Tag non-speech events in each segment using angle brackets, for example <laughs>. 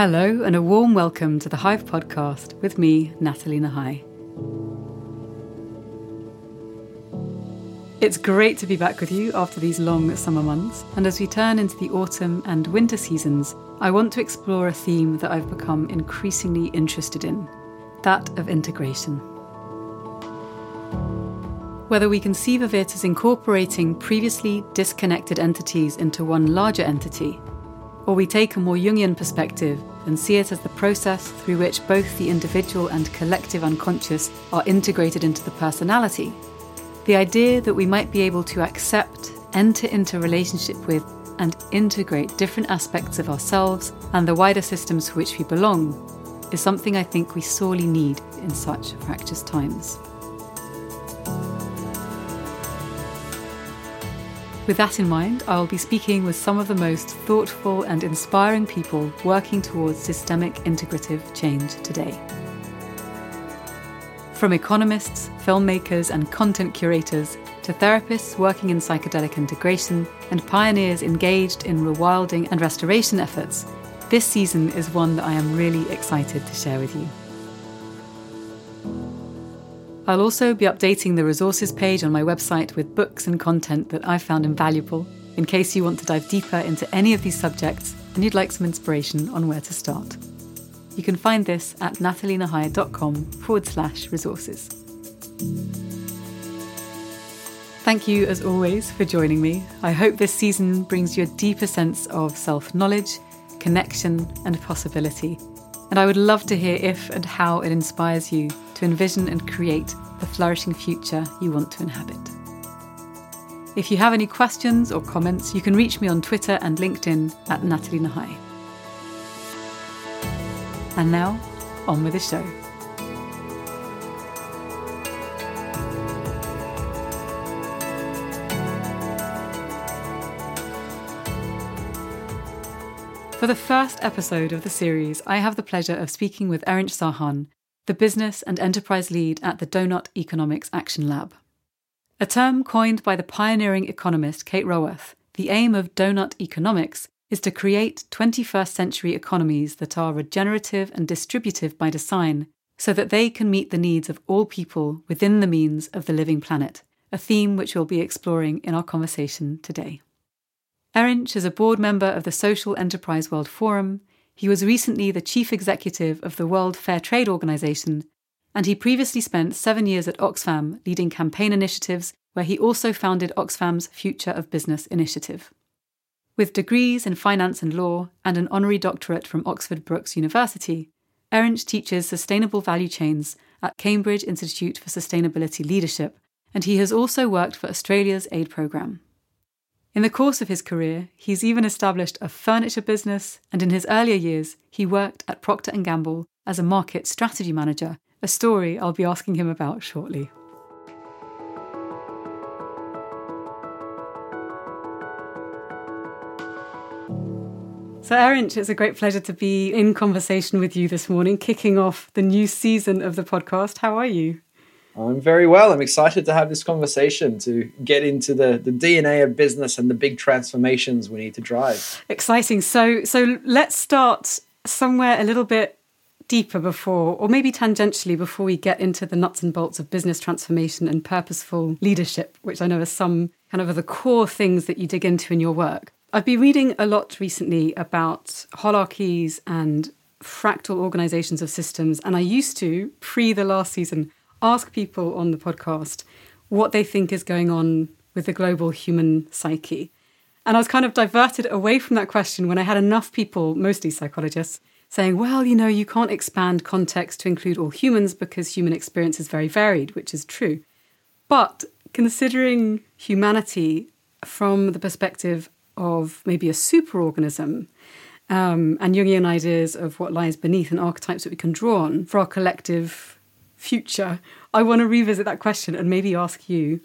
Hello, and a warm welcome to the Hive podcast with me, Natalie Nahai. It's great to be back with you after these long summer months, and as we turn into the autumn and winter seasons, I want to explore a theme that I've become increasingly interested in that of integration. Whether we conceive of it as incorporating previously disconnected entities into one larger entity, or we take a more Jungian perspective and see it as the process through which both the individual and collective unconscious are integrated into the personality, the idea that we might be able to accept, enter into relationship with, and integrate different aspects of ourselves and the wider systems to which we belong is something I think we sorely need in such fractious times. With that in mind, I will be speaking with some of the most thoughtful and inspiring people working towards systemic integrative change today. From economists, filmmakers, and content curators to therapists working in psychedelic integration and pioneers engaged in rewilding and restoration efforts, this season is one that I am really excited to share with you. I'll also be updating the resources page on my website with books and content that I've found invaluable in case you want to dive deeper into any of these subjects and you'd like some inspiration on where to start. You can find this at natalienahai.com forward slash resources. Thank you, as always, for joining me. I hope this season brings you a deeper sense of self knowledge, connection, and possibility. And I would love to hear if and how it inspires you to envision and create the flourishing future you want to inhabit. If you have any questions or comments, you can reach me on Twitter and LinkedIn at Natalie Nahai. And now, on with the show. For the first episode of the series, I have the pleasure of speaking with Erinch Sahan, the business and enterprise lead at the Doughnut Economics Action Lab. A term coined by the pioneering economist Kate Raworth, the aim of doughnut Economics is to create 21st century economies that are regenerative and distributive by design so that they can meet the needs of all people within the means of the living planet, a theme which we'll be exploring in our conversation today. Erinch is a board member of the Social Enterprise World Forum, he was recently the chief executive of the World Fair Trade Organization, and he previously spent seven years at Oxfam leading campaign initiatives, where he also founded Oxfam's Future of Business initiative. With degrees in finance and law and an honorary doctorate from Oxford Brookes University, Erinch teaches sustainable value chains at Cambridge Institute for Sustainability Leadership, and he has also worked for Australia's aid programme. In the course of his career, he's even established a furniture business, and in his earlier years, he worked at Procter & Gamble as a market strategy manager, a story I'll be asking him about shortly. So, Erinch, it's a great pleasure to be in conversation with you this morning, kicking off the new season of the podcast. How are you? I'm very well. I'm excited to have this conversation to get into the, the DNA of business and the big transformations we need to drive. Exciting. So so let's start somewhere a little bit deeper before, or maybe tangentially before we get into the nuts and bolts of business transformation and purposeful leadership, which I know are some kind of the core things that you dig into in your work. I've been reading a lot recently about holarchies and fractal organizations of systems, and I used to, pre the last season, ask people on the podcast what they think is going on with the global human psyche. And I was kind of diverted away from that question when I had enough people, mostly psychologists, saying, well, you know, you can't expand context to include all humans because human experience is very varied, which is true. But considering humanity from the perspective of maybe a superorganism um, and Jungian ideas of what lies beneath and archetypes that we can draw on for our collective future, I want to revisit that question and maybe ask you,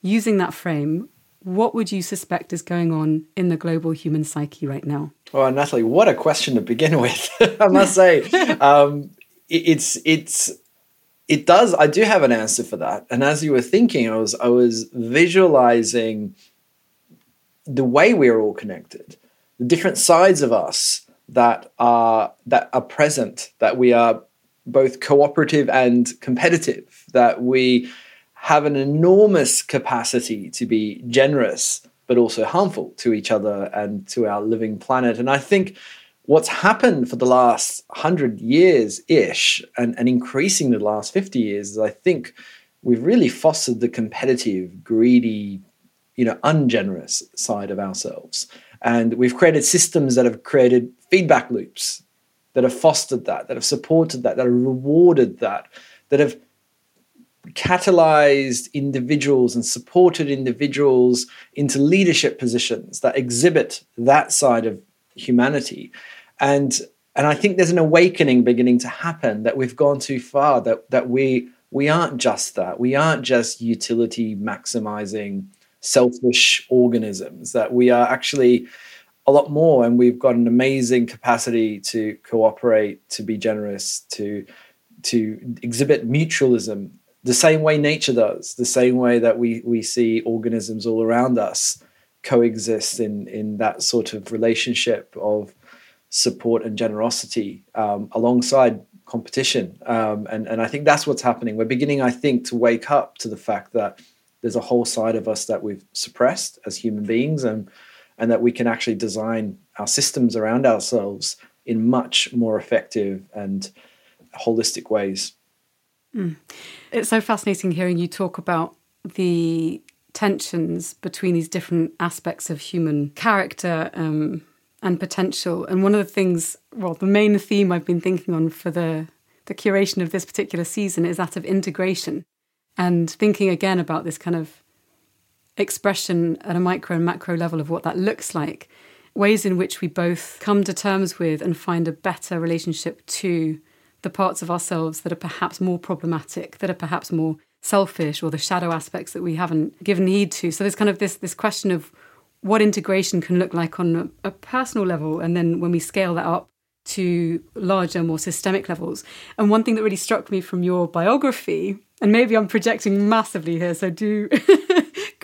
using that frame, what would you suspect is going on in the global human psyche right now? Oh, Natalie, what a question to begin <laughs> with! I must say, <laughs> um, it, it's it's it does. I do have an answer for that. And as you were thinking, I was I was visualizing the way we're all connected, the different sides of us that are that are present, that we are both cooperative and competitive, that we have an enormous capacity to be generous but also harmful to each other and to our living planet. And I think what's happened for the last 100 years ish and, and increasing the last 50 years is I think we've really fostered the competitive, greedy, you know, ungenerous side of ourselves. And we've created systems that have created feedback loops that have fostered that, that have supported that, that have rewarded that, that have catalyzed individuals and supported individuals into leadership positions that exhibit that side of humanity. And and i think there's an awakening beginning to happen that we've gone too far that that we we aren't just that. We aren't just utility maximizing selfish organisms that we are actually a lot more and we've got an amazing capacity to cooperate to be generous to to exhibit mutualism the same way nature does, the same way that we we see organisms all around us coexist in in that sort of relationship of support and generosity um, alongside competition. Um, and and I think that's what's happening. We're beginning, I think, to wake up to the fact that there's a whole side of us that we've suppressed as human beings, and and that we can actually design our systems around ourselves in much more effective and holistic ways. Mm. It's so fascinating hearing you talk about the tensions between these different aspects of human character um, and potential. And one of the things, well, the main theme I've been thinking on for the the curation of this particular season is that of integration and thinking again about this kind of expression at a micro and macro level of what that looks like, ways in which we both come to terms with and find a better relationship to the parts of ourselves that are perhaps more problematic, that are perhaps more selfish, or the shadow aspects that we haven't given heed to. So there's kind of this this question of what integration can look like on a, a personal level, and then when we scale that up to larger, more systemic levels. And one thing that really struck me from your biography, and maybe I'm projecting massively here, so do <laughs>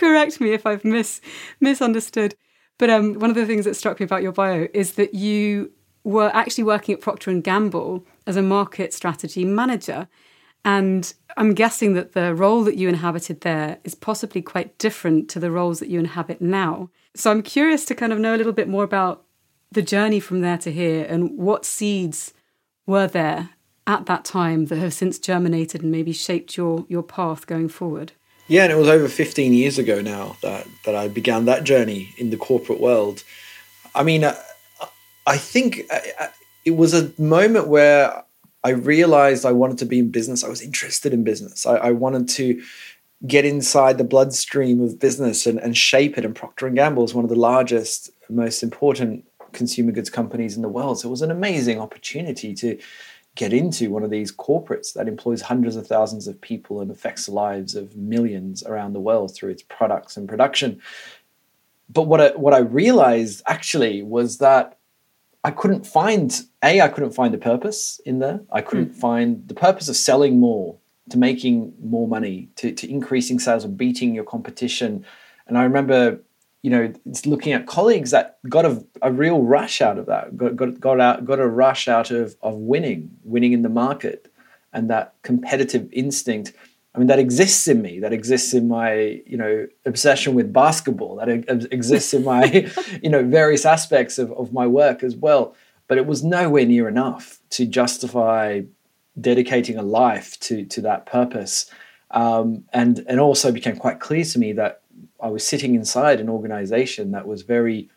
correct me if I've mis misunderstood. But um, one of the things that struck me about your bio is that you were actually working at Procter and Gamble as a market strategy manager. And I'm guessing that the role that you inhabited there is possibly quite different to the roles that you inhabit now. So I'm curious to kind of know a little bit more about the journey from there to here and what seeds were there at that time that have since germinated and maybe shaped your your path going forward. Yeah, and it was over 15 years ago now that that I began that journey in the corporate world. I mean, I, I think uh, uh, it was a moment where I realized I wanted to be in business. I was interested in business. I, I wanted to get inside the bloodstream of business and, and shape it. And Procter Gamble is one of the largest, most important consumer goods companies in the world. So it was an amazing opportunity to get into one of these corporates that employs hundreds of thousands of people and affects the lives of millions around the world through its products and production. But what I, what I realized actually was that I couldn't find a I couldn't find a purpose in there. I couldn't mm. find the purpose of selling more, to making more money, to, to increasing sales or beating your competition. And I remember, you know, it's looking at colleagues that got a, a real rush out of that, got, got, got out got a rush out of of winning, winning in the market, and that competitive instinct I mean, that exists in me. That exists in my, you know, obsession with basketball. That exists in my, <laughs> you know, various aspects of, of my work as well. But it was nowhere near enough to justify dedicating a life to to that purpose. Um, and and also became quite clear to me that I was sitting inside an organization that was very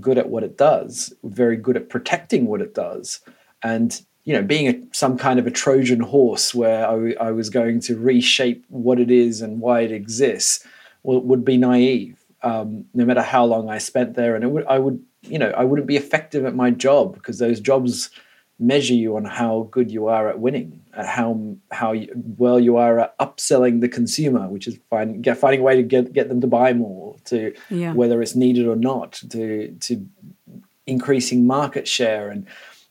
good at what it does, very good at protecting what it does, and you know, being a, some kind of a Trojan horse where I, I, was going to reshape what it is and why it exists would, would be naive. Um, no matter how long I spent there, and would, I would, you know, I wouldn't be effective at my job because those jobs measure you on how good you are at winning, how how well you are at upselling the consumer, which is find, get, finding a way to get get them to buy more, to yeah. whether it's needed or not, to to increasing market share. And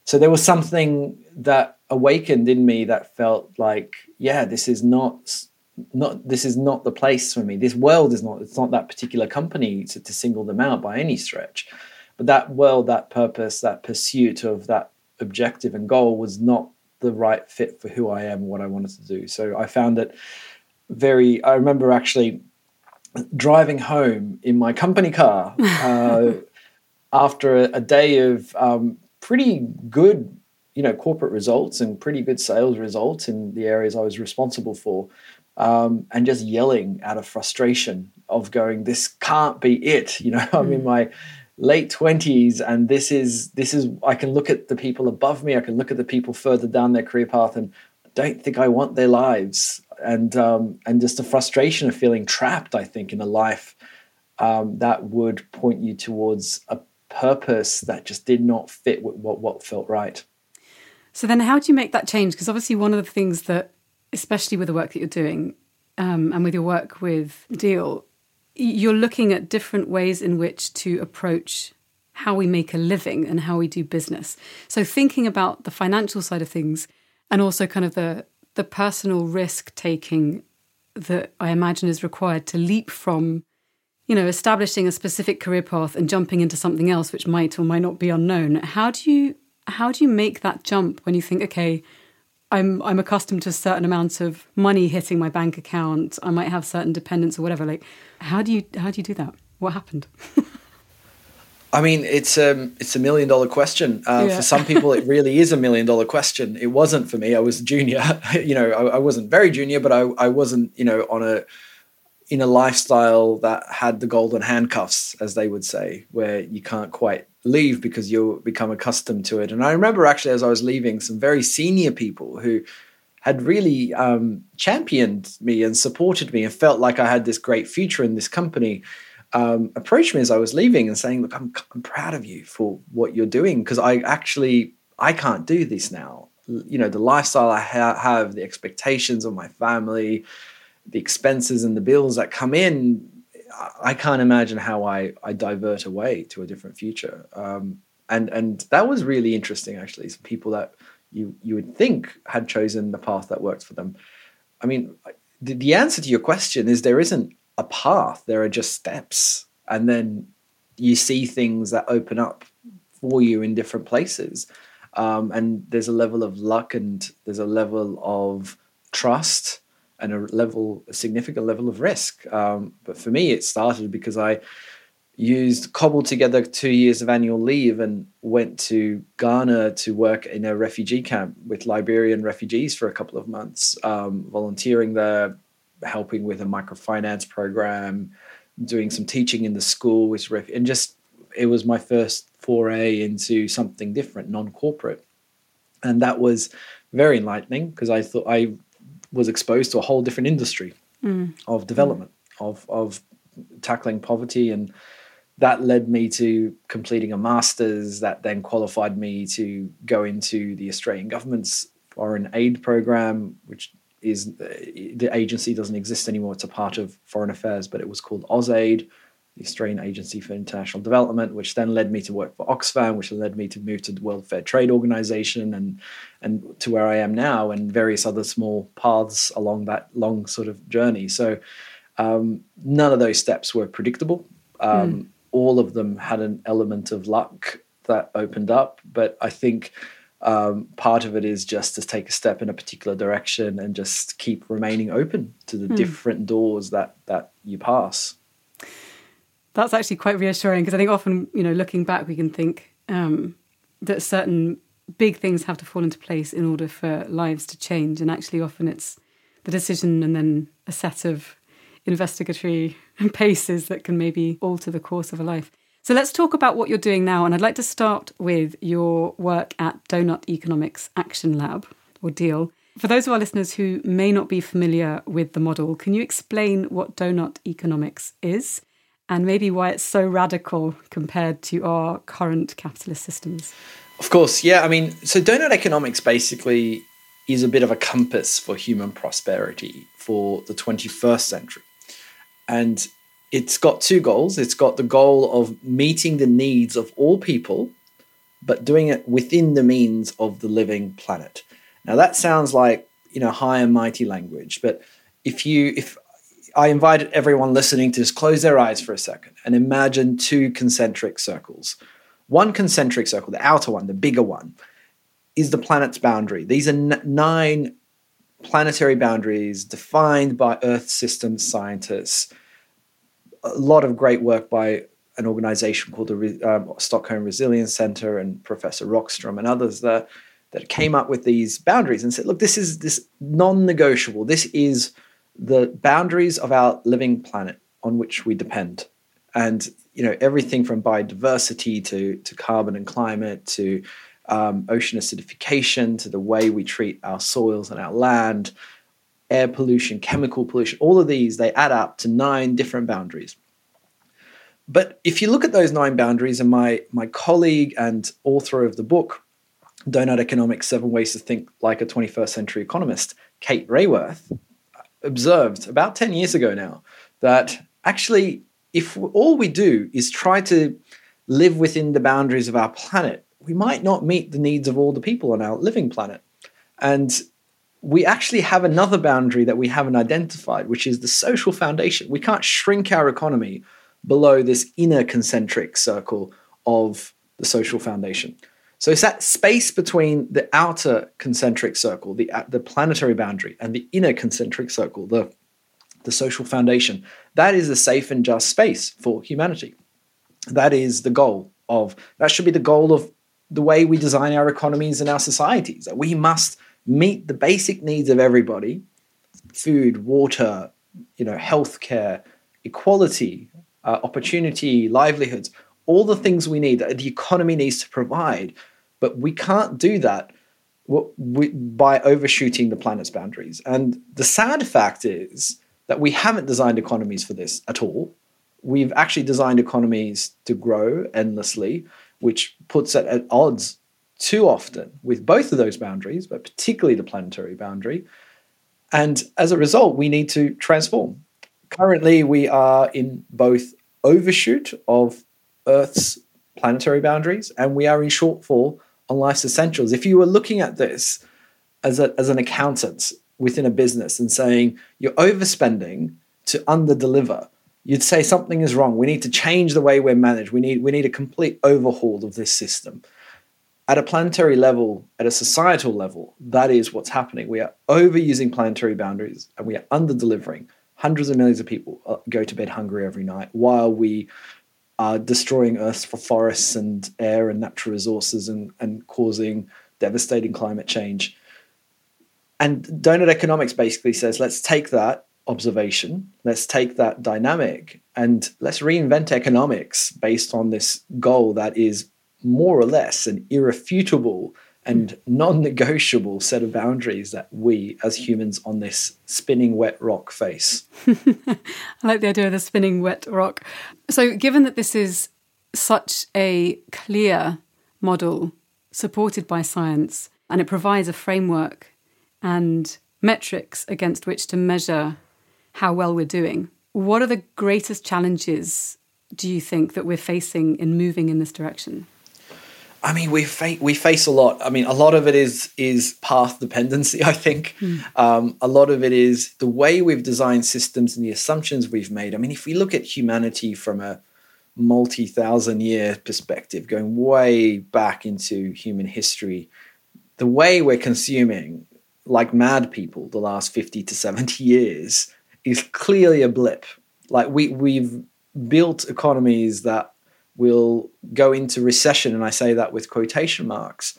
so there was something that awakened in me that felt like yeah this is not not this is not the place for me. This world is not it's not that particular company to, to single them out by any stretch. But that world, that purpose, that pursuit of that objective and goal was not the right fit for who I am, what I wanted to do. So I found it very. I remember actually driving home in my company car <laughs> uh, after a, a, day of um, pretty good, you know, corporate results and pretty good sales results in the areas I was responsible for, um, and just yelling out of frustration of going, "This can't be it." <laughs> You know, I'm in hmm. my late 20s and this is this is i can look at the people above me i can look at the people further down their career path and don't think i want their lives. And um, and just the frustration of feeling trapped i think in a life um, that would point you towards a purpose that just did not fit with what, what felt right. So then how do you make that change? Because obviously one of the things that especially with the work that you're doing um, and with your work with deal you're looking at different ways in which to approach how we make a living and how we do business. So thinking about the financial side of things and also kind of the the personal risk taking that I imagine is required to leap from you know establishing a specific career path and jumping into something else which might or might not be unknown. How do you how do you make that jump when you think okay I'm I'm accustomed to a certain amount of money hitting my bank account. I might have certain dependents or whatever. Like, how do you how do you do that? What happened? <laughs> I mean, it's um, it's a million dollar question. Uh, yeah. For some people, it <laughs> really is a million dollar question. It wasn't for me. I was junior. <laughs> you know, I, I, wasn't very junior, but I, I wasn't, you know, on a in a lifestyle that had the golden handcuffs, as they would say, where you can't quite leave because you'll become accustomed to it. And I remember actually, as I was leaving, some very senior people who had really um, championed me and supported me and felt like I had this great future in this company um, approached me as I was leaving and saying, "Look, I'm, I'm proud of you for what you're doing because I actually I can't do this now. You know, the lifestyle I ha- have, the expectations of my family, the expenses and the bills that come in. I can't imagine how I I divert away to a different future. Um, and and that was really interesting actually. Some people that you you would think had chosen the path that worked for them. I mean, the, the answer to your question is there isn't a path. There are just steps, and then you see things that open up for you in different places. Um, and there's a level of luck, and there's a level of trust, and a level, a significant level of risk. Um, but for me, it started because I used cobbled together two years of annual leave and went to Ghana to work in a refugee camp with Liberian refugees for a couple of months, um, volunteering there, helping with a microfinance program, doing some teaching in the school with ref- and just it was my first foray into something different, non-corporate, and that was very enlightening because I thought I was exposed to a whole different industry mm. of development mm. of of tackling poverty and that led me to completing a master's that then qualified me to go into the Australian government's foreign aid program, which is the agency doesn't exist anymore. It's a part of Foreign Affairs, but it was called AusAid, the Australian Agency for International Development, which then led me to work for Oxfam, which led me to move to the World Fair Trade Organization and and to where I am now, and various other small paths along that long sort of journey. So um, none of those steps were predictable. Um, mm. All of them had an element of luck that opened up, but I think um, part of it is just to take a step in a particular direction and just keep remaining open to the hmm. different doors that that you pass. That's actually quite reassuring because I think often, you know, looking back, we can think um, that certain big things have to fall into place in order for lives to change, and actually, often it's the decision and then a set of investigatory <laughs> paces that can maybe alter the course of a life. So let's talk about what you're doing now. And I'd like to start with your work at Doughnut Economics Action Lab, or DEAL. For those of our listeners who may not be familiar with the model, can you explain what Doughnut Economics is and maybe why it's so radical compared to our current capitalist systems? Of course, yeah. I mean, so Doughnut Economics basically is a bit of a compass for human prosperity for the 21st century. And it's got two goals. It's got the goal of meeting the needs of all people, but doing it within the means of the living planet. Now that sounds like you know high and mighty language, but if you if I invited everyone listening to just close their eyes for a second and imagine two concentric circles. one concentric circle, the outer one, the bigger one, is the planet's boundary. These are n- nine planetary boundaries defined by Earth system scientists. A lot of great work by an organization called the um, Stockholm Resilience Center and Professor Rockström and others that, that came up with these boundaries and said, look, this is this non-negotiable. This is the boundaries of our living planet on which we depend. And you know everything from biodiversity to to carbon and climate to um, ocean acidification to the way we treat our soils and our land, air pollution, chemical pollution, all of these, they add up to nine different boundaries. But if you look at those nine boundaries, and my, my colleague and author of the book, Doughnut Economics Seven Ways to Think Like a 21st Century Economist, Kate Raworth, observed about 10 years ago now that actually, if all we do is try to live within the boundaries of our planet, we might not meet the needs of all the people on our living planet. And we actually have another boundary that we haven't identified, which is the social foundation. We can't shrink our economy below this inner concentric circle of the social foundation. So it's that space between the outer concentric circle, the, the planetary boundary, and the inner concentric circle, the, the social foundation. That is a safe and just space for humanity. That is the goal of, that should be the goal of the way we design our economies and our societies. We must meet the basic needs of everybody food, water, you know, healthcare, equality, uh, opportunity, livelihoods, all the things we need that the economy needs to provide. But we can't do that by overshooting the planet's boundaries. And the sad fact is that we haven't designed economies for this at all. We've actually designed economies to grow endlessly which puts it at odds too often with both of those boundaries, but particularly the planetary boundary. And as a result, we need to transform. Currently, we are in both overshoot of Earth's planetary boundaries and we are in shortfall on life's essentials. If you were looking at this as, a, as an accountant within a business and saying you're overspending to underdeliver, you'd say something is wrong. We need to change the way we're managed. We need we need a complete overhaul of this system. At a planetary level, at a societal level, that is what's happening. We are overusing planetary boundaries and we are under delivering. Hundreds of millions of people uh, go to bed hungry every night while we are destroying Earth's forests and air and natural resources and, and causing devastating climate change. And doughnut economics basically says let's take that observation. Let's take that dynamic and let's reinvent economics based on this goal that is more or less an irrefutable and non negotiable set of boundaries that we as humans on this spinning wet rock face. <laughs> I like the idea of the spinning wet rock. So, given that this is such a clear model supported by science and it provides a framework and metrics against which to measure how well we're doing. What are the greatest challenges do you think that we're facing in moving in this direction? I mean, we face we face a lot. I mean, a lot of it is is path dependency. <laughs> I think mm. um, a lot of it is the way we've designed systems and the assumptions we've made. I mean, if we look at humanity from a multi thousand year perspective, going way back into human history, the way we're consuming like mad people the last fifty to seventy years is clearly a blip. Like we we've built economies that will go into recession, and I say that with quotation marks.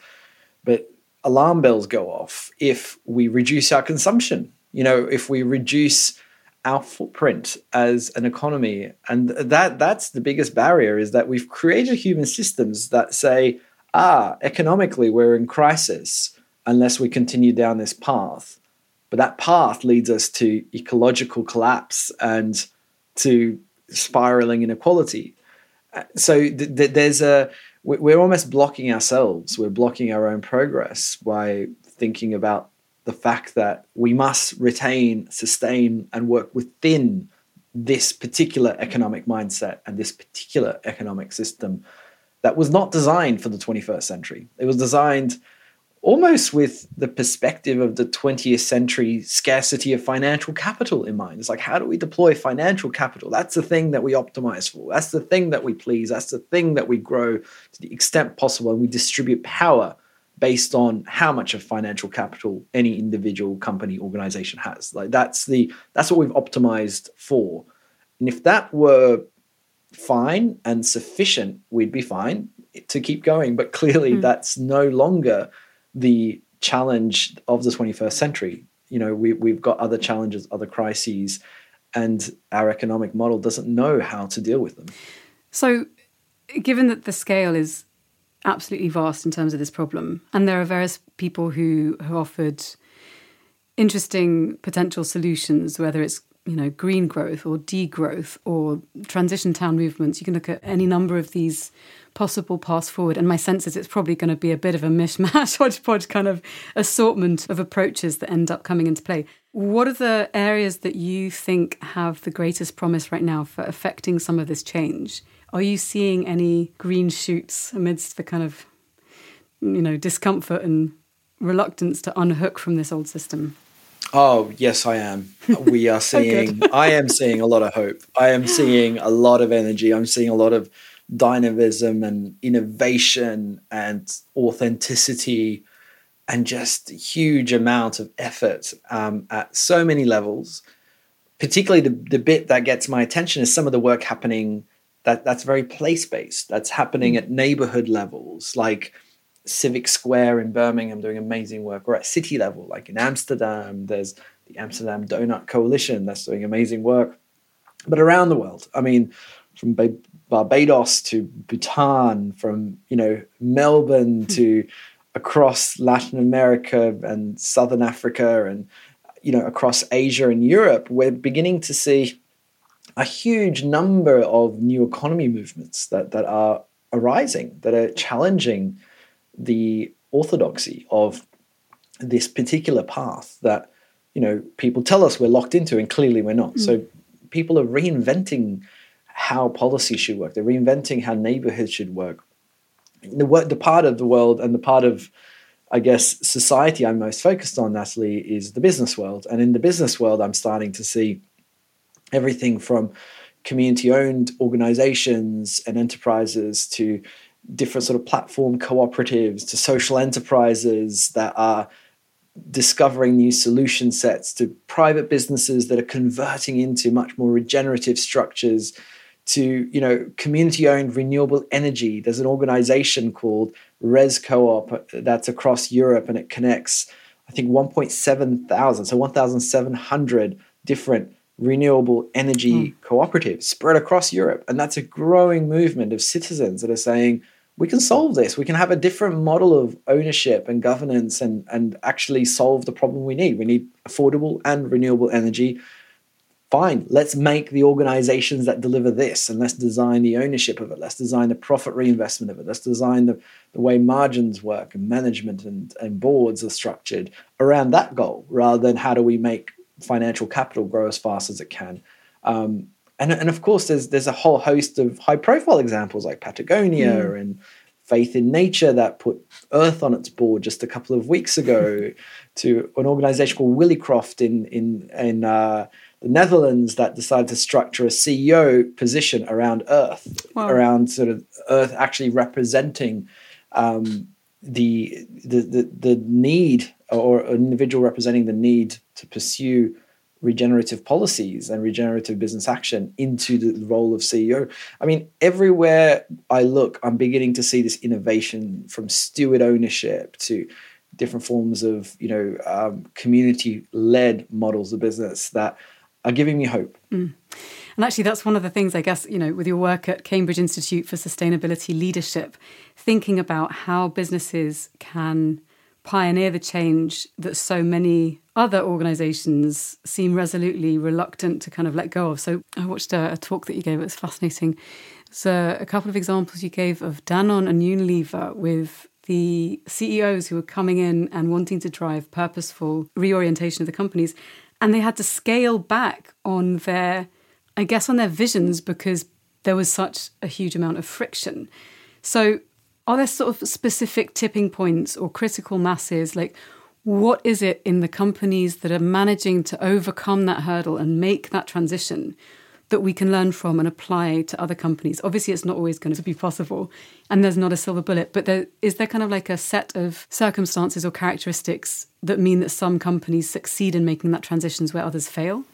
But alarm bells go off if we reduce our consumption. You know, if we reduce our footprint as an economy, and that that's the biggest barrier is that we've created human systems that say, ah, economically we're in crisis unless we continue down this path. But that path leads us to ecological collapse and to spiraling inequality. So th- th- there's a we're almost blocking ourselves. We're blocking our own progress by thinking about the fact that we must retain, sustain, and work within this particular economic mindset and this particular economic system that was not designed for the 21st century. It was designed almost with the perspective of the 20th century scarcity of financial capital in mind. It's like, how do we deploy financial capital? That's the thing that we optimize for. That's the thing that we please. That's the thing that we grow to the extent possible. And we distribute power based on how much of financial capital any individual company organization has. Like that's the that's what we've optimized for. And if that were fine and sufficient, we'd be fine to keep going. But clearly, mm. that's no longer the challenge of the 21st century. You know, we, we've got other challenges, other crises, and our economic model doesn't know how to deal with them. So, given that the scale is absolutely vast in terms of this problem, and there are various people who have offered interesting potential solutions, whether it's you know green growth or degrowth or transition town movements. You can look at any number of these possible paths forward. And my sense is it's probably going to be a bit of a mishmash, <laughs> hodgepodge kind of assortment of approaches that end up coming into play. What are the areas that you think have the greatest promise right now for affecting some of this change? Are you seeing any green shoots amidst the kind of, you know, discomfort and reluctance to unhook from this old system? Oh, yes, I am. We are <laughs> oh, seeing, I am seeing a lot of hope. I am seeing a lot of energy. I'm seeing a lot of dynamism and innovation and authenticity and just a huge amount of effort um, at so many levels. Particularly the, the bit that gets my attention is some of the work happening that that's very place based. That's happening at neighborhood levels, like Civic Square in Birmingham doing amazing work, or at city level, like in Amsterdam. There's the Amsterdam Donut Coalition that's doing amazing work. But around the world, I mean, from Barbados to Bhutan, from you know Melbourne hmm. to across Latin America and Southern Africa, and you know across Asia and Europe, we're beginning to see a huge number of new economy movements that that are arising, that are challenging the orthodoxy of this particular path that you know people tell us we're locked into, and clearly we're not. Mm. So people are reinventing how policy should work. They're reinventing how neighborhoods should work. The, the part of the world and the part of, I guess, society I'm most focused on, Natalie, is the business world. And in the business world, I'm starting to see everything from community owned organizations and enterprises to different sort of platform cooperatives to social enterprises that are discovering new solution sets to private businesses that are converting into much more regenerative structures to you know community owned renewable energy. There's an organization called REScoop that's across europe and it connects i think 1.7 thousand so 1700 different renewable energy mm. cooperatives spread across europe. And that's a growing movement of citizens that are saying we can solve this. We can have a different model of ownership and governance and and actually solve the problem we need. We need affordable and renewable energy fine, let's make the organizations that deliver this and let's design the ownership of it. Let's design the profit reinvestment of it. Let's design the, the way margins work and management and, and boards are structured around that goal rather than how do we make financial capital grow as fast as it can. Um, and, and of course, there's, there's a whole host of high profile examples like Patagonia mm. and Faith in Nature that put Earth on its board just a couple of weeks ago <laughs> to an organization called Willicroft in, in, in uh, the Netherlands that decided to structure a CEO position around Earth, wow. around sort of Earth actually representing um, the, the, the the need or an individual representing the need to pursue regenerative policies and regenerative business action into the role of CEO. I mean, everywhere I look, I'm beginning to see this innovation from steward ownership to different forms of you know um, community led models of business that are giving me hope. Mm. And actually, that's one of the things, I guess, you know, with your work at Cambridge Institute for Sustainability Leadership, thinking about how businesses can pioneer the change that so many other organizations seem resolutely reluctant to kind of let go of. So I watched a, a talk that you gave, it was fascinating. So a couple of examples you gave of Danone and Unilever with the CEOs who were coming in and wanting to drive purposeful reorientation of the companies and they had to scale back on their i guess on their visions because there was such a huge amount of friction so Are there sort of specific tipping points or critical masses? Like, what is it in the companies that are managing to overcome that hurdle and make that transition that we can learn from and apply to other companies? Obviously, it's not always going to be possible, and there's not a silver bullet, but there, is there kind of like a set of circumstances or characteristics that mean that some companies succeed in making that transitions where others fail?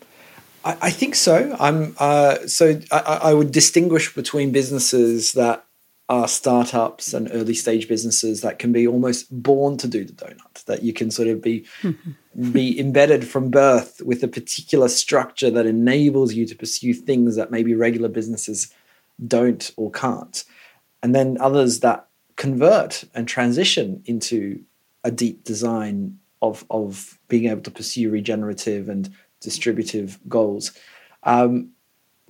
I, think so. I'm uh, so I, I would distinguish between businesses that are startups and early stage businesses that can be almost born to do the donut that you can sort of be <laughs> be embedded from birth with a particular structure that enables you to pursue things that maybe regular businesses don't or can't. And then others that convert and transition into a deep design of of being able to pursue regenerative and distributive goals. Um,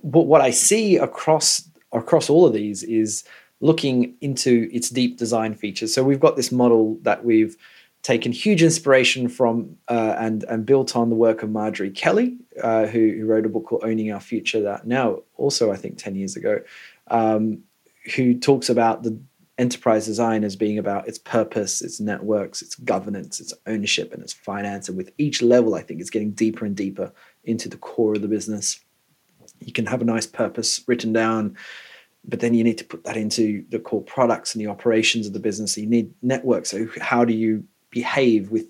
but what i see across across all of these is looking into its deep design features. So we've got this model that we've taken huge inspiration from uh, and and built on the work of Marjorie Kelly, uh, who, who, wrote a book called Owning Our Future that now also I think ten years ago, um, who talks about the enterprise design as being about its purpose, its networks, its governance, its ownership, and its finance. And with each level, I think it's getting deeper and deeper into the core of the business. You can have a nice purpose written down but then you need to put that into the core products and the operations of the business. So you need networks. So how do you behave with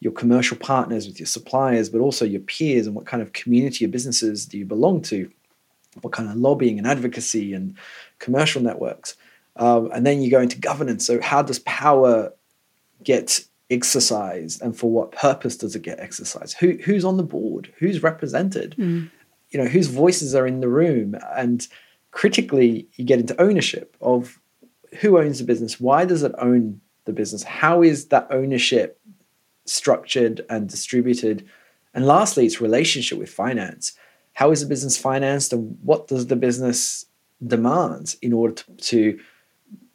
your commercial partners, with your suppliers, but also your peers, and what kind of community of businesses do you belong to? What kind of lobbying and advocacy and commercial networks? Um, and then you go into governance. So how does power get exercised, and for what purpose does it get exercised? Who who's on the board? Who's represented? Mm. You know, whose voices are in the room and critically, you get into ownership of who owns the business, why does it own the business, how is that ownership structured and distributed, and lastly, its relationship with finance. How is the business financed, and what does the business demand in order to, to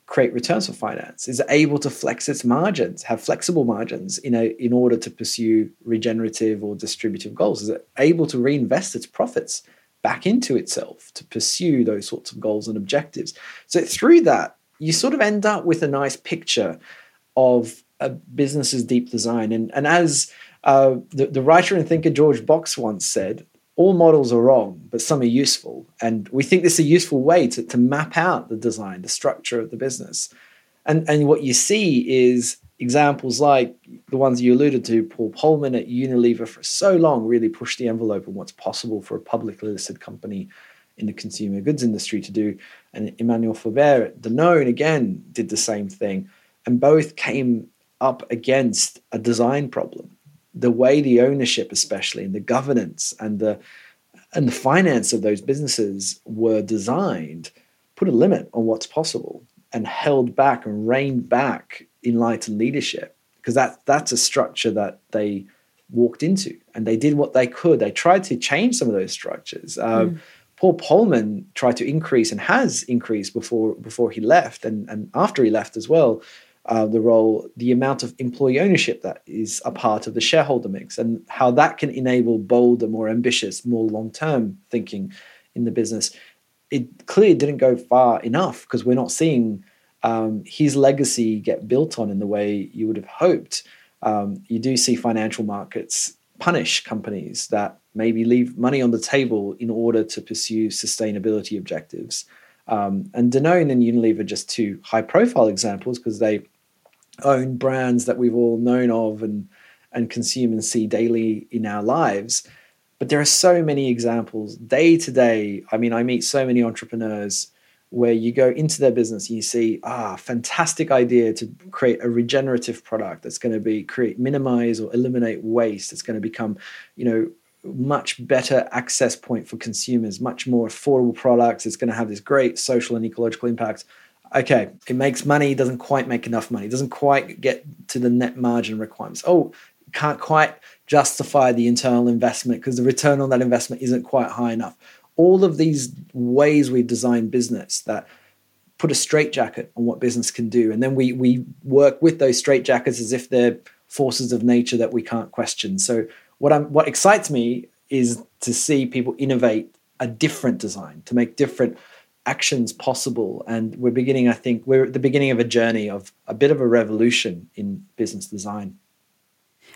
create returns for finance? Is it able to flex its margins, have flexible margins in, a, in order to pursue regenerative or distributive goals? Is it able to reinvest its profits back into itself to pursue those sorts of goals and objectives. So through that, you sort of end up with a nice picture of a business's deep design. And, and as uh, the, the writer and thinker George Box once said, all models are wrong, but some are useful. And we think this is a useful way to, to map out the design, the structure of the business. And, and what you see is examples like the ones you alluded to, Paul Polman at Unilever for so long really pushed the envelope of what's possible for a publicly listed company in the consumer goods industry to do. And Emmanuel Faber at Danone again did the same thing. And both came up against a design problem. The way the ownership, especially, and the governance and the and the finance of those businesses were designed put a limit on what's possible and held back and reined back enlightened leadership because that that's a structure that they walked into and they did what they could. They tried to change some of those structures. Um, mm. Paul Polman tried to increase and has increased before before he left and, and after he left as well. Uh, the role, the amount of employee ownership that is a part of the shareholder mix, and how that can enable bolder, more ambitious, more long term thinking in the business. It clearly didn't go far enough because we're not seeing um, his legacy get built on in the way you would have hoped. Um, you do see financial markets punish companies that maybe leave money on the table in order to pursue sustainability objectives. Um, and Danone and Unilever just two high profile examples because they own brands that we've all known of and, and consume and see daily in our lives. But there are so many examples day to day. I mean, I meet so many entrepreneurs where you go into their business and you see ah fantastic idea to create a regenerative product that's going to be create minimize or eliminate waste it's going to become you know much better access point for consumers much more affordable products it's going to have this great social and ecological impact. Okay it makes money doesn't quite make enough money doesn't quite get to the net margin requirements. Oh can't quite justify the internal investment because the return on that investment isn't quite high enough all of these ways we design business that put a straitjacket on what business can do. And then we we work with those straitjackets as if they're forces of nature that we can't question. So what I'm what excites me is to see people innovate a different design, to make different actions possible. And we're beginning, I think, we're at the beginning of a journey of a bit of a revolution in business design.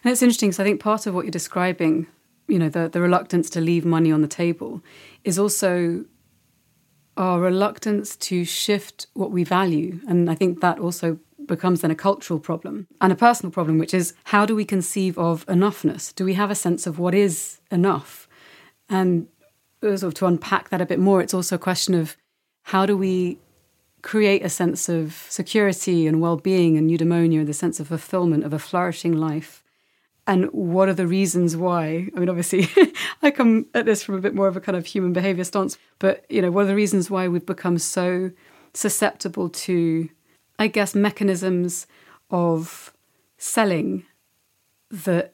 And it's interesting because I think part of what you're describing, you know, the, the reluctance to leave money on the table is also our reluctance to shift what we value. And I think that also becomes then a cultural problem and a personal problem, which is how do we conceive of enoughness? Do we have a sense of what is enough? And sort of to unpack that a bit more, it's also a question of how do we create a sense of security and well-being and eudaimonia, the sense of fulfillment of a flourishing life and what are the reasons why? I mean obviously <laughs> i come at this from a bit more of a kind of human behavior stance but you know what are the reasons why we've become so susceptible to i guess mechanisms of selling that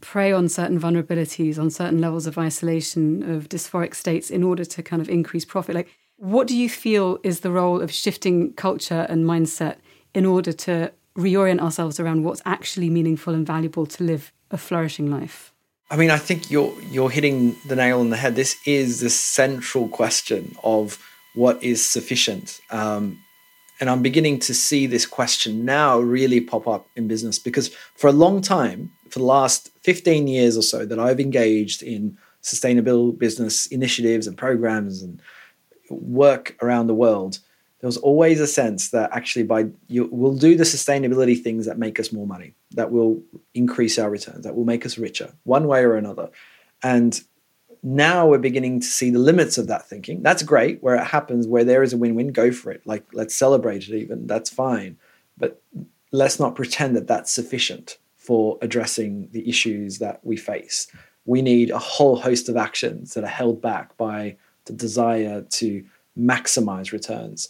prey on certain vulnerabilities on certain levels of isolation of dysphoric states in order to kind of increase profit? Like what do you feel is the role of shifting culture and mindset in order to reorient ourselves around what's actually meaningful and valuable to live a flourishing life? I mean, I think you're you're hitting the nail on the head. This is the central question of what is sufficient. Um, and I'm beginning to see this question now really pop up in business because for a long time, for the last 15 years or so, that I've engaged in sustainable business initiatives and programs and work around the world, there was always a sense that actually by you will do the sustainability things that make us more money, that will increase our returns, that will make us richer, one way or another. And now we're beginning to see the limits of that thinking. That's great. Where it happens, where there is a win-win, go for it. Like let's celebrate it. Even that's fine. But let's not pretend that that's sufficient for addressing the issues that we face. We need a whole host of actions that are held back by the desire to maximize returns.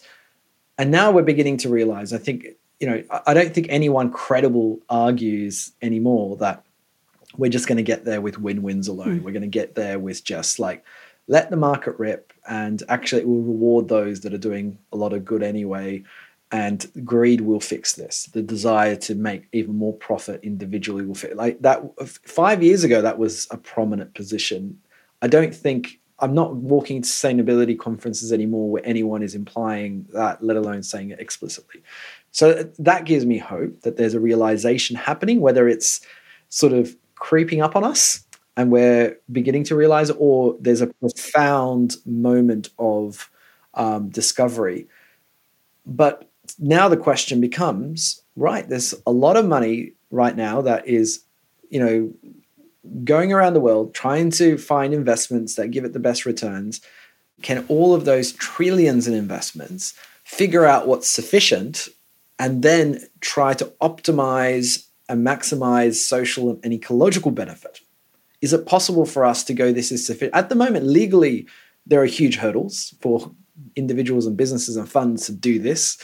And now we're beginning to realize, I think, you know, I don't think anyone credible argues anymore that we're just going to get there with win wins alone. Mm. We're going to get there with just like, let the market rip and actually it will reward those that are doing a lot of good anyway and greed will fix this the desire to make even more profit individually will fit like that 5 years ago that was a prominent position i don't think I'm not walking to sustainability conferences anymore where anyone is implying that, let alone saying it explicitly. So that gives me hope that there's a realization happening, whether it's sort of creeping up on us and we're beginning to realize or there's a profound moment of um, discovery. But now the question becomes right, there's a lot of money right now that is, you know, going around the world trying to find investments that give it the best returns, can all of those trillions in investments figure out what's sufficient and then try to optimize and maximize social and ecological benefit? Is it possible for us to go, this is sufficient? At the moment, legally, there are huge hurdles for individuals and businesses and funds to do this.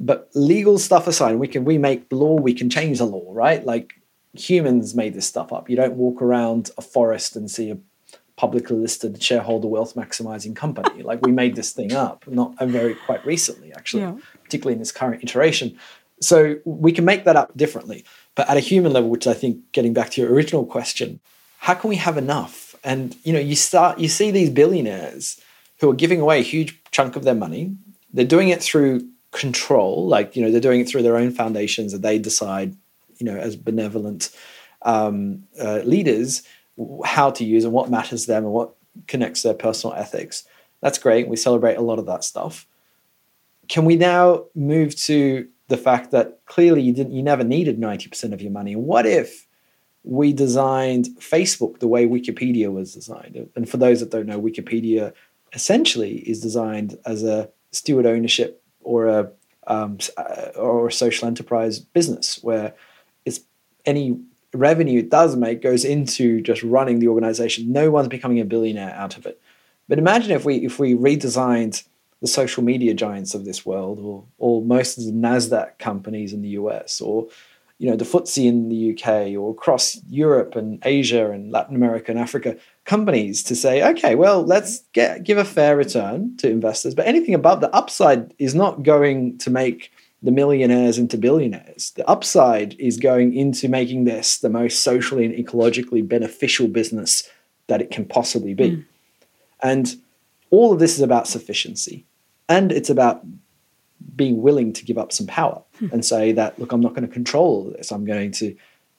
But legal stuff aside, we can we make law, we can change the law, right? Like humans made this stuff up. You don't walk around a forest and see a publicly listed shareholder wealth maximizing company. like we made this thing up, not and very quite recently, actually, yeah. particularly in this current iteration. So we can make that up differently. But at a human level, which I think getting back to your original question, how can we have enough? And you know, you start you see these billionaires who are giving away a huge chunk of their money. They're doing it through control, like you know, they're doing it through their own foundations that they decide you know as benevolent um, uh, leaders how to use and what matters to them and what connects their personal ethics. That's great. We celebrate a lot of that stuff. Can we now move to the fact that clearly you didn't you never needed 90% of your money? What if we designed Facebook the way Wikipedia was designed? And for those that don't know, Wikipedia essentially is designed as a steward ownership or a um, uh, or a social enterprise business where any revenue it does make goes into just running the organization. No one's becoming a billionaire out of it. But imagine if we if we redesigned the social media giants of this world, or or most of the Nasdaq companies in the US, or you know the FTSE in the UK, or across Europe and Asia and Latin America and Africa, companies to say, okay, well, let's get give a fair return to investors, but anything above the upside is not going to make the millionaires into billionaires. The upside is going into making this the most socially and ecologically beneficial business that it can possibly be. Mm. And all of this is about sufficiency. And it's about being willing to give up some power hmm. and say that, look, I'm not going to control this. I'm going to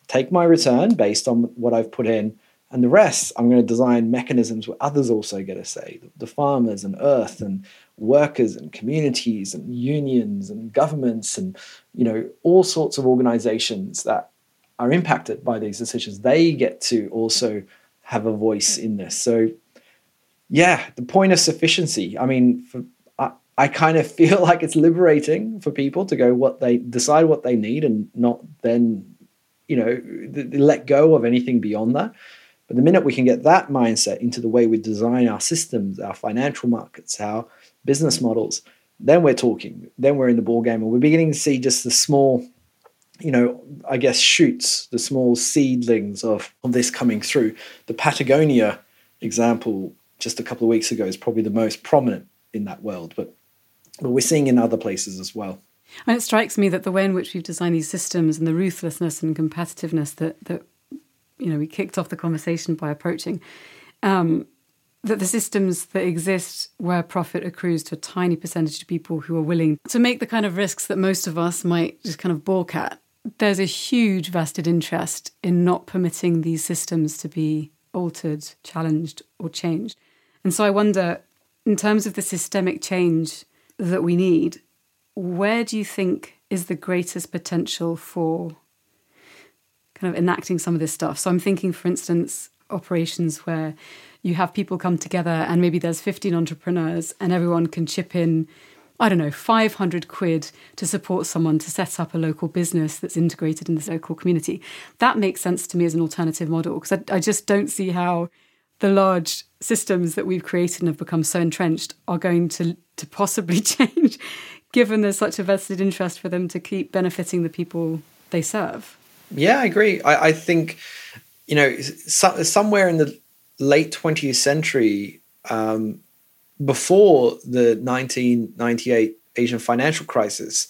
take my return based on what I've put in. And the rest, I'm going to design mechanisms where others also get a say. The farmers and earth and workers and communities and unions and governments and you know all sorts of organizations that are impacted by these decisions they get to also have a voice in this. So yeah the point of sufficiency i mean for, I, I kind of <laughs> feel like it's liberating for people to go what they decide what they need and not then you know let go of anything beyond that but the minute we can get that mindset into the way we design our systems our financial markets our business models, then we're talking. Then we're in the ball game, and we're beginning to see just the small, you know, I guess shoots, the small seedlings of of this coming through. The Patagonia example just a couple of weeks ago is probably the most prominent in that world, but but we're seeing in other places as well. And it strikes me that the way in which we've designed these systems and the ruthlessness and competitiveness that that you know we kicked off the conversation by approaching um, that the systems that exist where profit accrues to a tiny percentage of people who are willing to make the kind of risks that most of us might just kind of balk at, there's a huge vested interest in not permitting these systems to be altered, challenged, or changed. And so I wonder, in terms of the systemic change that we need, where do you think is the greatest potential for kind of enacting some of this stuff? So I'm thinking, for instance, operations where you have people come together and maybe there's 15 entrepreneurs and everyone can chip in I don't know, 500 quid to support someone to set up a local business that's integrated in the local community. That makes sense to me as an alternative model because I, I, just don't see how the large systems that we've created and have become so entrenched are going to, to possibly <laughs> change, given there's such a vested interest for them to keep benefiting the people they serve. Yeah, I agree. I, I think, you know, so, somewhere in the late 20th century, um, before the 1998 Asian financial crisis,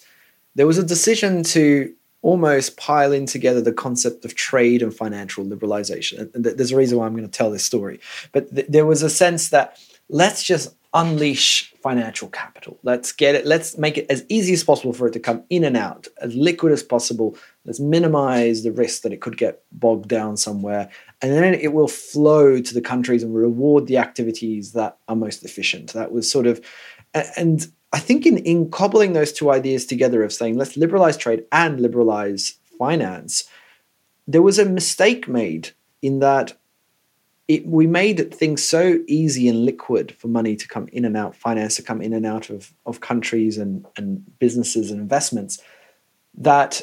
there was a decision to almost pile in together the concept of trade and financial liberalization. And there's a reason why I'm going to tell this story. But th- there was a sense that let's just unleash financial capital. Let's get it, let's make it as easy as possible for it to come in and out, as liquid as possible. Let's minimize the risk that it could get bogged down somewhere and then it will flow to the countries and reward the activities that are most efficient. That was sort of, and I think in, in cobbling those two ideas together of saying let's liberalize trade and liberalize finance, there was a mistake made in that it, we made things so easy and liquid for money to come in and out, finance to come in and out of, of countries and, and businesses and investments, that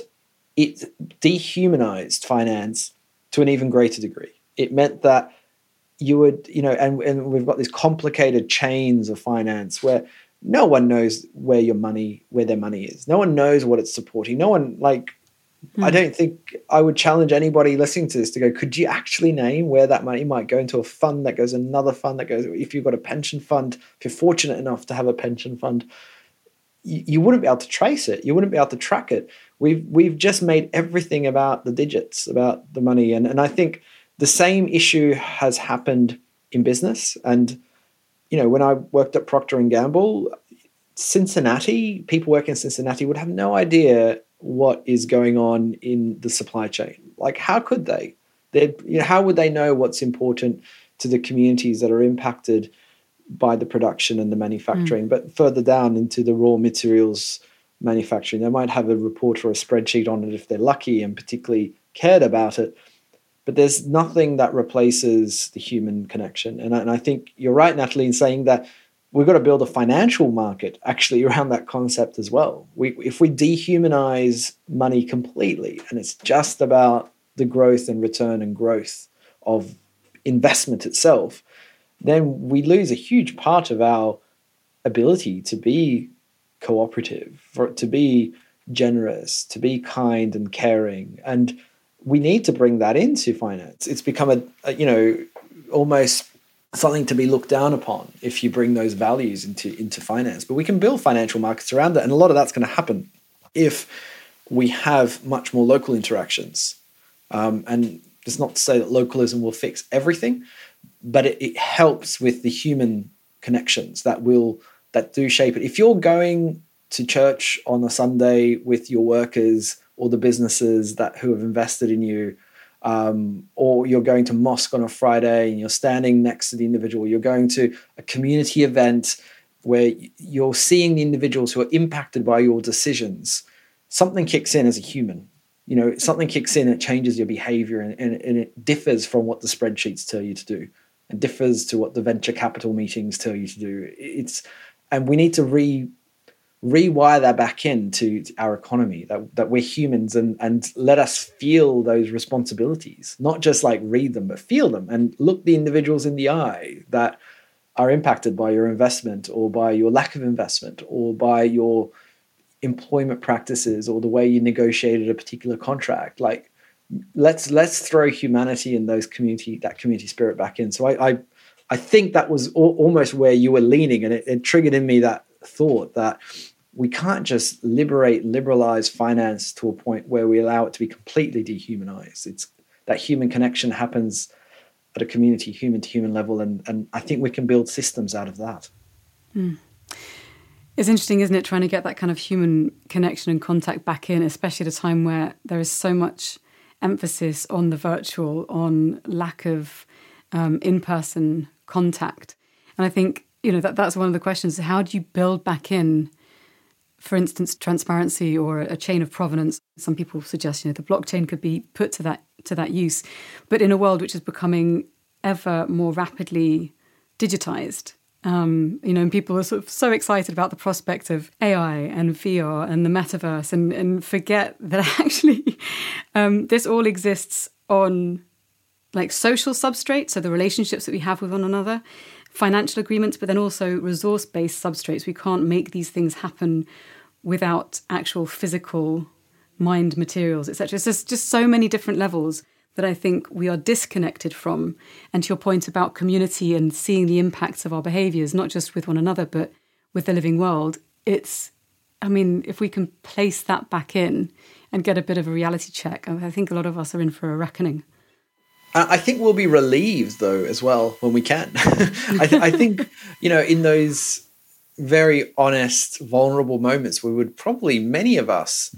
it dehumanized finance to an even greater degree. It meant that you would, you know, and, and we've got these complicated chains of finance where no one knows where your money, where their money is. No one knows what it's supporting. No one, like, I hmm. don't think I would challenge anybody listening to this to go, could you actually name where that money might go into a fund that goes another fund that goes, if you've got a pension fund, if you're fortunate enough to have a pension fund, you, you wouldn't be able to trace it. You wouldn't be able to track it we've we've just made everything about the digits, about the money, and and I think the same issue has happened in business. And you know, when I worked at Procter and Gamble, Cincinnati people working in Cincinnati would have no idea what is going on in the supply chain. Like, how could they? They, you know, how would they know what's important to the communities that are impacted by the production and the manufacturing? Mm. But further down into the raw materials manufacturing. They might have a report or a spreadsheet on it if they're lucky and particularly cared about it. But there's nothing that replaces the human connection. And I, and I think you're right, Natalie, in saying that we've got to build a financial market actually <laughs> around that concept as well. We, if we dehumanize money completely and it's just about the growth and return and growth of investment itself, then we lose a huge part of our ability to be cooperative, for to be generous, to be kind and caring. And we need to bring that into finance. It's become a, a, you know, almost something to be looked down upon if you bring those values into into finance. But we can build financial markets around that, and a lot of that's going to happen if we have much more local interactions. Um, and it's not to say that localism will fix everything, but it, it helps with the human connections that will that do shape it. If you're going to church on a Sunday with your workers or the businesses that who have invested in you, um, or you're going to mosque on a Friday and you're standing next to the individual, you're going to a community event where you're seeing the individuals who are impacted by your decisions, something kicks in as a human. You know, something kicks in, it changes your behavior and, and, and it differs from what the spreadsheets tell you to do and differs to what the venture capital meetings tell you to do. It's and we need to re rewire that back into our economy that, that we're humans and and let us feel those responsibilities not just like read them but feel them and look the individuals in the eye that are impacted by your investment or by your lack of investment or by your employment practices or the way you negotiated a particular contract like let's let's throw humanity and those community that community spirit back in. So i i, I think that was al- almost where you were leaning and it, it triggered in me that thought that we can't just liberate liberalize finance to a point where we allow it to be completely dehumanized. It's that human connection happens at a community human to human level and and i think we can build systems out of that. Mm. It's interesting isn't it trying to get that kind of human connection and contact back in especially at a time where there is so much emphasis on the virtual on lack of um, in-person contact and i think you know that that's one of the questions how do you build back in for instance, transparency or a chain of provenance. Some people suggest you know the blockchain could be put to that to that use, but in a world which is becoming ever more rapidly digitized. Um, you know, and people are sort of so excited about the prospect of AI and VR and the metaverse, and, and forget <laughs> that actually um, this all exists on like social substrates, so the relationships that we have with one another, financial agreements, but then also resource based substrates. We can't make these things happen without actual physical mind materials, etc. It's just, just so many different levels that I think we are disconnected from. And to your point about community and seeing the impacts of our behaviors, not just with one another, but with the living world, it's, I mean, if we can place that back in and get a bit of a reality check, I think a lot of us are in for a reckoning. I think we'll be relieved though as well when we can. <laughs> I, th- I, think you know in those very honest, vulnerable moments, we would probably many of us.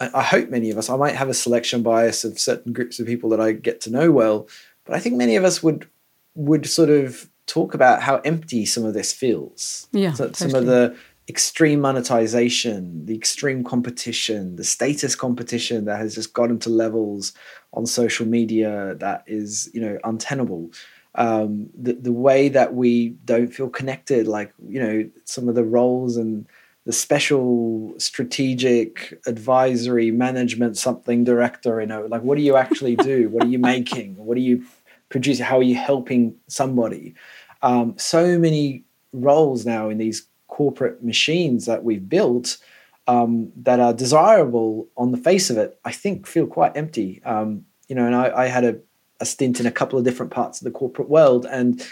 I, I hope many of us. I might have a selection bias of certain groups of people that I get to know well, but I think many of us would would sort of talk about how empty some of this feels. Yeah, so, totally. some of the extreme monetization, the extreme competition, the status competition that has just gotten to levels on social media that is, you know, untenable. Um, the the way that we don't feel connected, like you know, some of the roles and the special strategic advisory management something director, you know, like what do you actually do? what are you <laughs> making? What are you producing? How are you helping somebody? Um, so many roles now in these corporate machines that we've built um, that are desirable on the face of it, I think feel quite empty. Um, you know, and I, I had a, a, stint in a couple of different parts of the corporate world and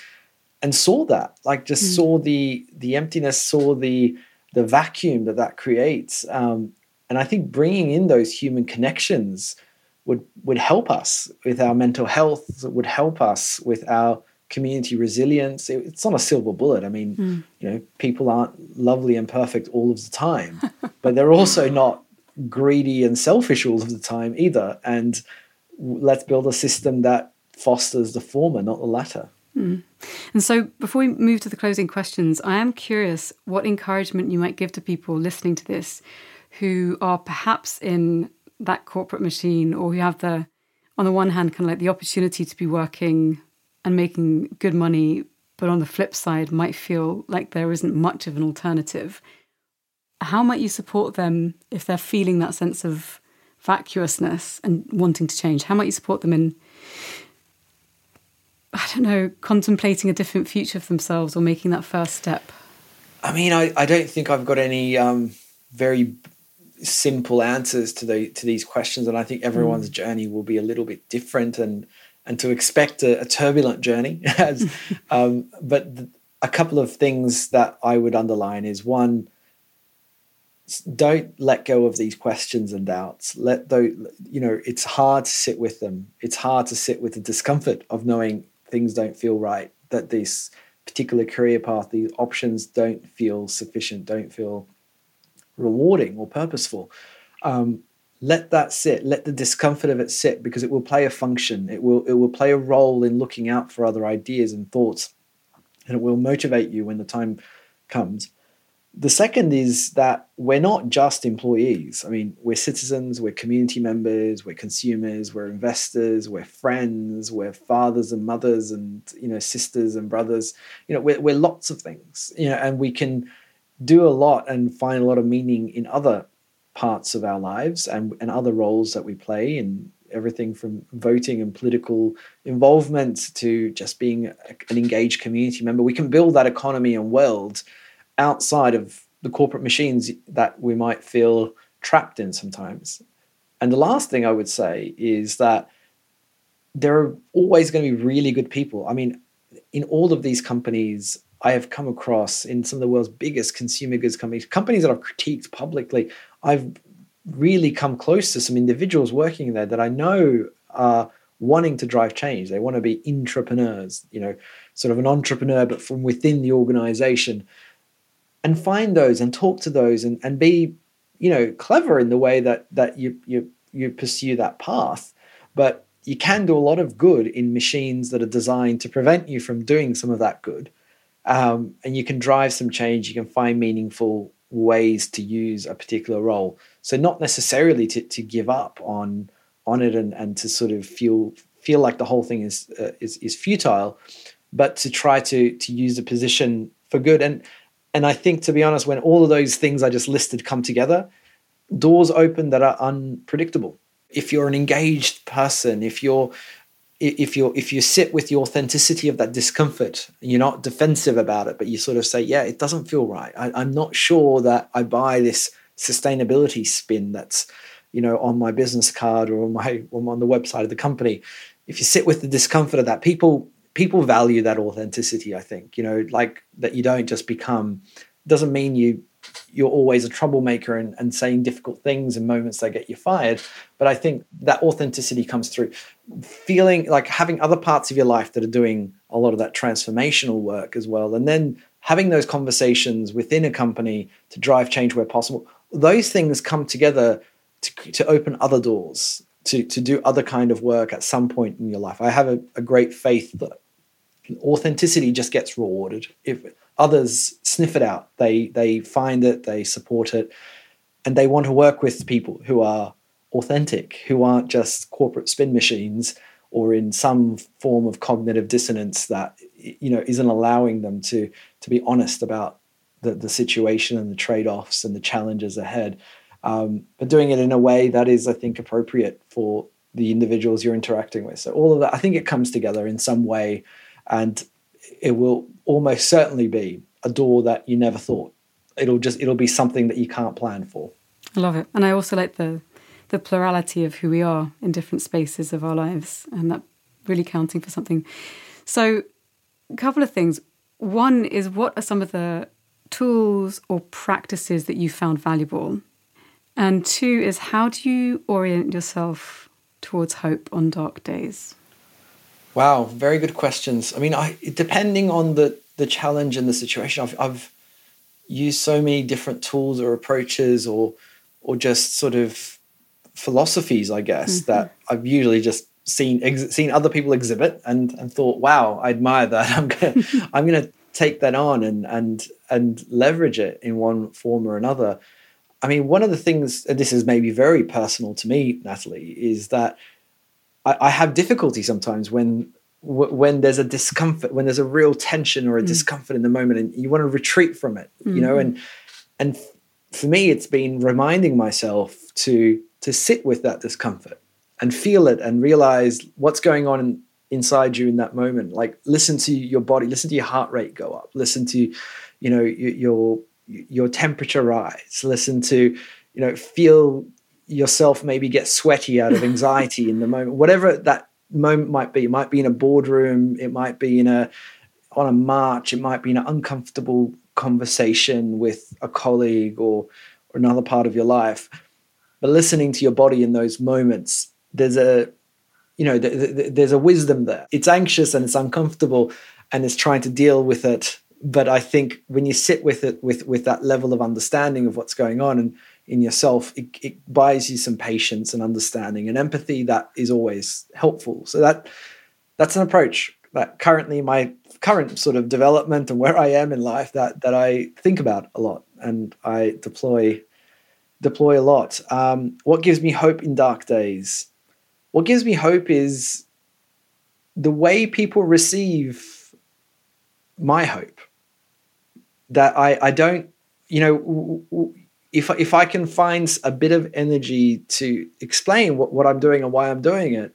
and saw that, like just mm. saw the the emptiness, saw the the vacuum that that creates. Um, and I think bringing in those human connections would would help us with our mental health. Would help us with our community resilience. It, it's not a silver bullet. I mean, mm. you know, people aren't lovely and perfect all of the time, <laughs> but they're also not greedy and selfish all of the time either. And let's build a system that fosters the former, not the latter. Mm. And so, before we move to the closing questions, I am curious what encouragement you might give to people listening to this who are perhaps in that corporate machine or who have the, on the one hand, kind of like the opportunity to be working and making good money, but on the flip side, might feel like there isn't much of an alternative. How might you support them if they're feeling that sense of vacuousness and wanting to change? How might you support them in, I don't know, contemplating a different future for themselves or making that first step? I mean, I, I don't think I've got any um, very simple answers to the to these questions, and I think everyone's mm. journey will be a little bit different. And and to expect a, a turbulent journey. <laughs> As, <laughs> um, but th- a couple of things that I would underline is one, don't let go of these questions and doubts. Let though you know it's hard to sit with them. It's hard to sit with the discomfort of knowing things don't feel right. That this particular career path, the options don't feel sufficient, don't feel rewarding or purposeful. Um, let that sit. Let the discomfort of it sit because it will play a function. It will it will play a role in looking out for other ideas and thoughts, and it will motivate you when the time comes. The second is that we're not just employees. I mean, we're citizens, we're community members, we're consumers, we're investors, we're friends, we're fathers and mothers, and you know, sisters and brothers. You know, we're, we're lots of things. You know, and we can do a lot and find a lot of meaning in other parts of our lives and, and other roles that we play in everything from voting and political involvement to just being an engaged community member. We can build that economy and world outside of the corporate machines that we might feel trapped in sometimes. And the last thing I would say is that there are always going to be really good people. I mean, in all of these companies, I have come across in some of the world's biggest consumer goods companies, companies that I've critiqued publicly, I've really come close to some individuals working there that I know are wanting to drive change. They want to be entrepreneurs, you know, sort of an entrepreneur, but from within the organization and find those and talk to those and, and be you know clever in the way that that you you you pursue that path. But you can do a lot of good in machines that are designed to prevent you from doing some of that good. Um, and you can drive some change. You can find meaningful ways to use a particular role. So not necessarily to, to give up on on it and, and to sort of feel feel like the whole thing is uh, is, is futile but to try to to use the position for good. And and I think, to be honest, when all of those things I just listed come together, doors open that are unpredictable. If you're an engaged person, if you're if you if you sit with the authenticity of that discomfort, you're not defensive about it, but you sort of say, "Yeah, it doesn't feel right. I, am not sure that I buy this sustainability spin that's, you know, on my business card or on my on the website of the company." If you sit with the discomfort of that, people people value that authenticity i think you know like that you don't just become doesn't mean you you're always a troublemaker and, and saying difficult things in moments that get you fired but i think that authenticity comes through. Feeling like having other parts of your life that are doing a lot of that transformational work as well and then having those conversations within a company to drive change where possible those things come together to, to open other doors to, to do other kind of work at some point in your life. I have a, a great faith that authenticity just gets rewarded. If others sniff it out, they they find it, they support it, and they want to work with people who are authentic, who aren't just corporate spin machines or in some form of cognitive dissonance that you know isn't allowing them to to be honest about the, the situation and the trade-offs and the challenges ahead. Um, but doing it in a way that is, I think, appropriate for the individuals you're interacting with. So all of that, I think it comes together in some way and it will almost certainly be a door that you never thought. It'll just it'll be something that you can't plan for. I love it, and I also like the the plurality of who we are in different spaces of our lives, and that really counting for something. So, a couple of things. One is what are some of the tools or practices that you found valuable? And two is how do you orient yourself towards hope on dark days? Wow, very good questions. I mean, I depending on the the challenge and the situation, I've, I've used so many different tools or approaches or or just sort of philosophies, I guess, mm-hmm. that I've usually just seen ex- seen other people exhibit and and thought, wow, I admire that. <laughs> I'm gonna <laughs> I'm gonna take that on and and and leverage it in one form or another. I mean, one of the things, and this is maybe very personal to me, Natalie, is that I, I have difficulty sometimes when when there's a discomfort, when there's a real tension or a mm. discomfort in the moment, and you want to retreat from it, mm-hmm. you know, and and for me, it's been reminding myself to to sit with that discomfort and feel it and realize what's going on in, inside you in that moment. Like listen to your body, listen to your heart rate go up, listen to, you know, your your temperature rise, listen to, you know, feel yourself maybe get sweaty out of anxiety in the moment, whatever that moment might be. It might be in a boardroom, it might be in a on a march, it might be in an uncomfortable conversation with a colleague or, or another part of your life. But listening to your body in those moments, there's a you know th- th- there's a wisdom there. It's anxious and it's uncomfortable, and it's trying to deal with it. But I think when you sit with it with with that level of understanding of what's going on and in yourself, it, it buys you some patience and understanding and empathy that is always helpful. So that that's an approach that currently my current sort of development and where I am in life that that I think about a lot and I deploy deploy a lot. Um, what gives me hope in dark days? What gives me hope is the way people receive my hope. That I I don't you know if if I can find a bit of energy to explain what, what I'm doing and why I'm doing it,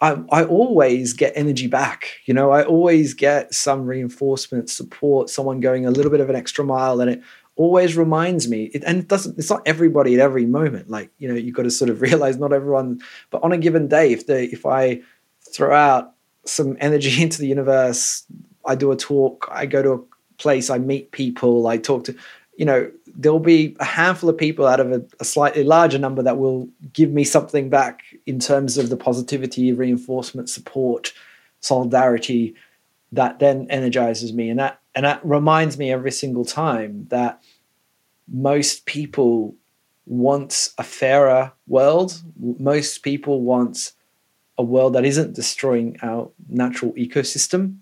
I, I always get energy back. You know, I always get some reinforcement, support, someone going a little bit of an extra mile, and it always reminds me. It, and it doesn't. It's not everybody at every moment. Like you know, you've got to sort of <laughs> realize not everyone. But on a given day, if they if I throw out some energy <laughs> into the universe, I do a talk, I go to a place, I meet people, I talk to, you know, there'll be a handful of people out of a, a, slightly larger number that will give me something back in terms of the positivity, reinforcement, support, solidarity that then energizes me. And that and that reminds me every single time that most people want a fairer world. Most people want a world that isn't destroying our natural ecosystem.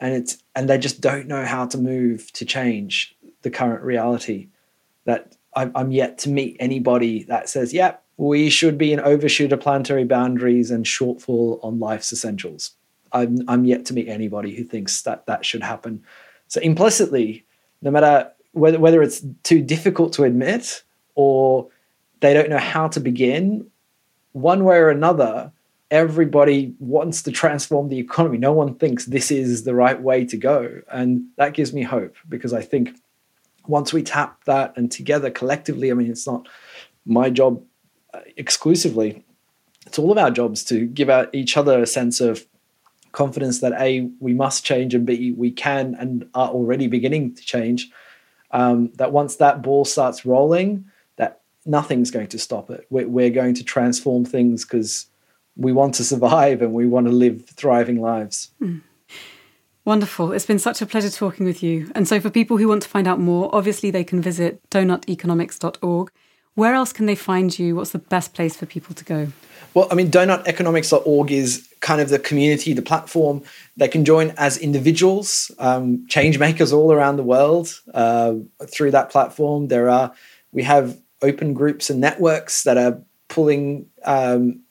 And it's and they just don't know how to move to change the current reality that I'm, yet to meet anybody that says, "Yep, yeah, we should be an overshoot of planetary boundaries and shortfall on life's essentials." I'm I'm yet to meet anybody who thinks that that should happen. So implicitly, no matter whether whether it's too difficult to admit or they don't know how to begin, one way or another, everybody wants to transform the economy. No one thinks this is the right way to go, and that gives me hope because I think once we tap that and together collectively, I mean, it's not my job uh, exclusively. It's all of our jobs to give out each other a sense of confidence that a we must change and b we can and are already beginning to change. Um, that once that ball starts rolling, that nothing's going to stop it. We're, we're going to transform things because we want to survive and we want to live thriving lives. Mm. Wonderful. It's been such a pleasure talking with you. And so, for people who want to find out more, obviously they can visit doughnuteconomics.org. Where else can they find you? What's the best place for people to go? Well, I mean, doughnuteconomics.org is kind of the community, the platform. They can join as individuals, um, change makers all around the world uh, through that platform. There are, we have open groups and networks that are pulling um,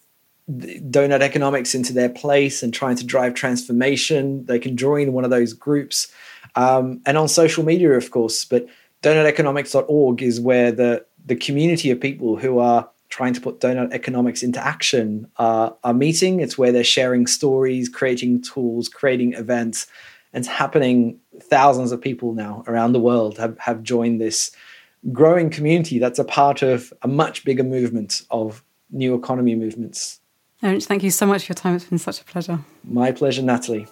doughnut economics into their place and trying to drive transformation. They can join one of those groups. Um, and on social media, of course, but doughnuteconomics.org is where the, the community of people who are trying to put doughnut economics into action uh, are meeting. It's where they're sharing stories, creating tools, creating events. And it's happening. Thousands of people now around the world have, have joined this growing community that's a part of a much bigger movement of new economy movements Thank you so much for your time. It's been such a pleasure. My pleasure, Natalie.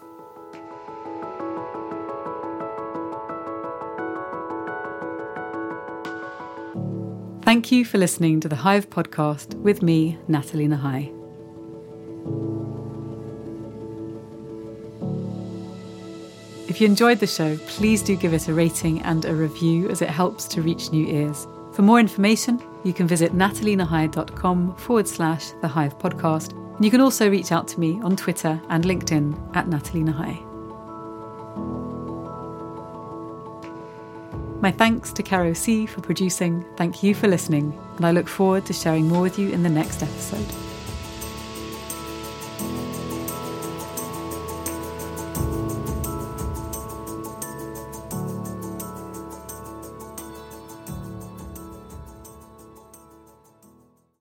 Thank you for listening to the Hive podcast with me, Natalie Nahai. If you enjoyed the show, please do give it a rating and a review as it helps to reach new ears. For more information, you can visit natalienahai.com forward slash the Hive podcast and you can also reach out to me on Twitter and LinkedIn at Natalie Nahai. My thanks to Caro C for producing. Thank you for listening, and I look forward to sharing more with you in the next episode.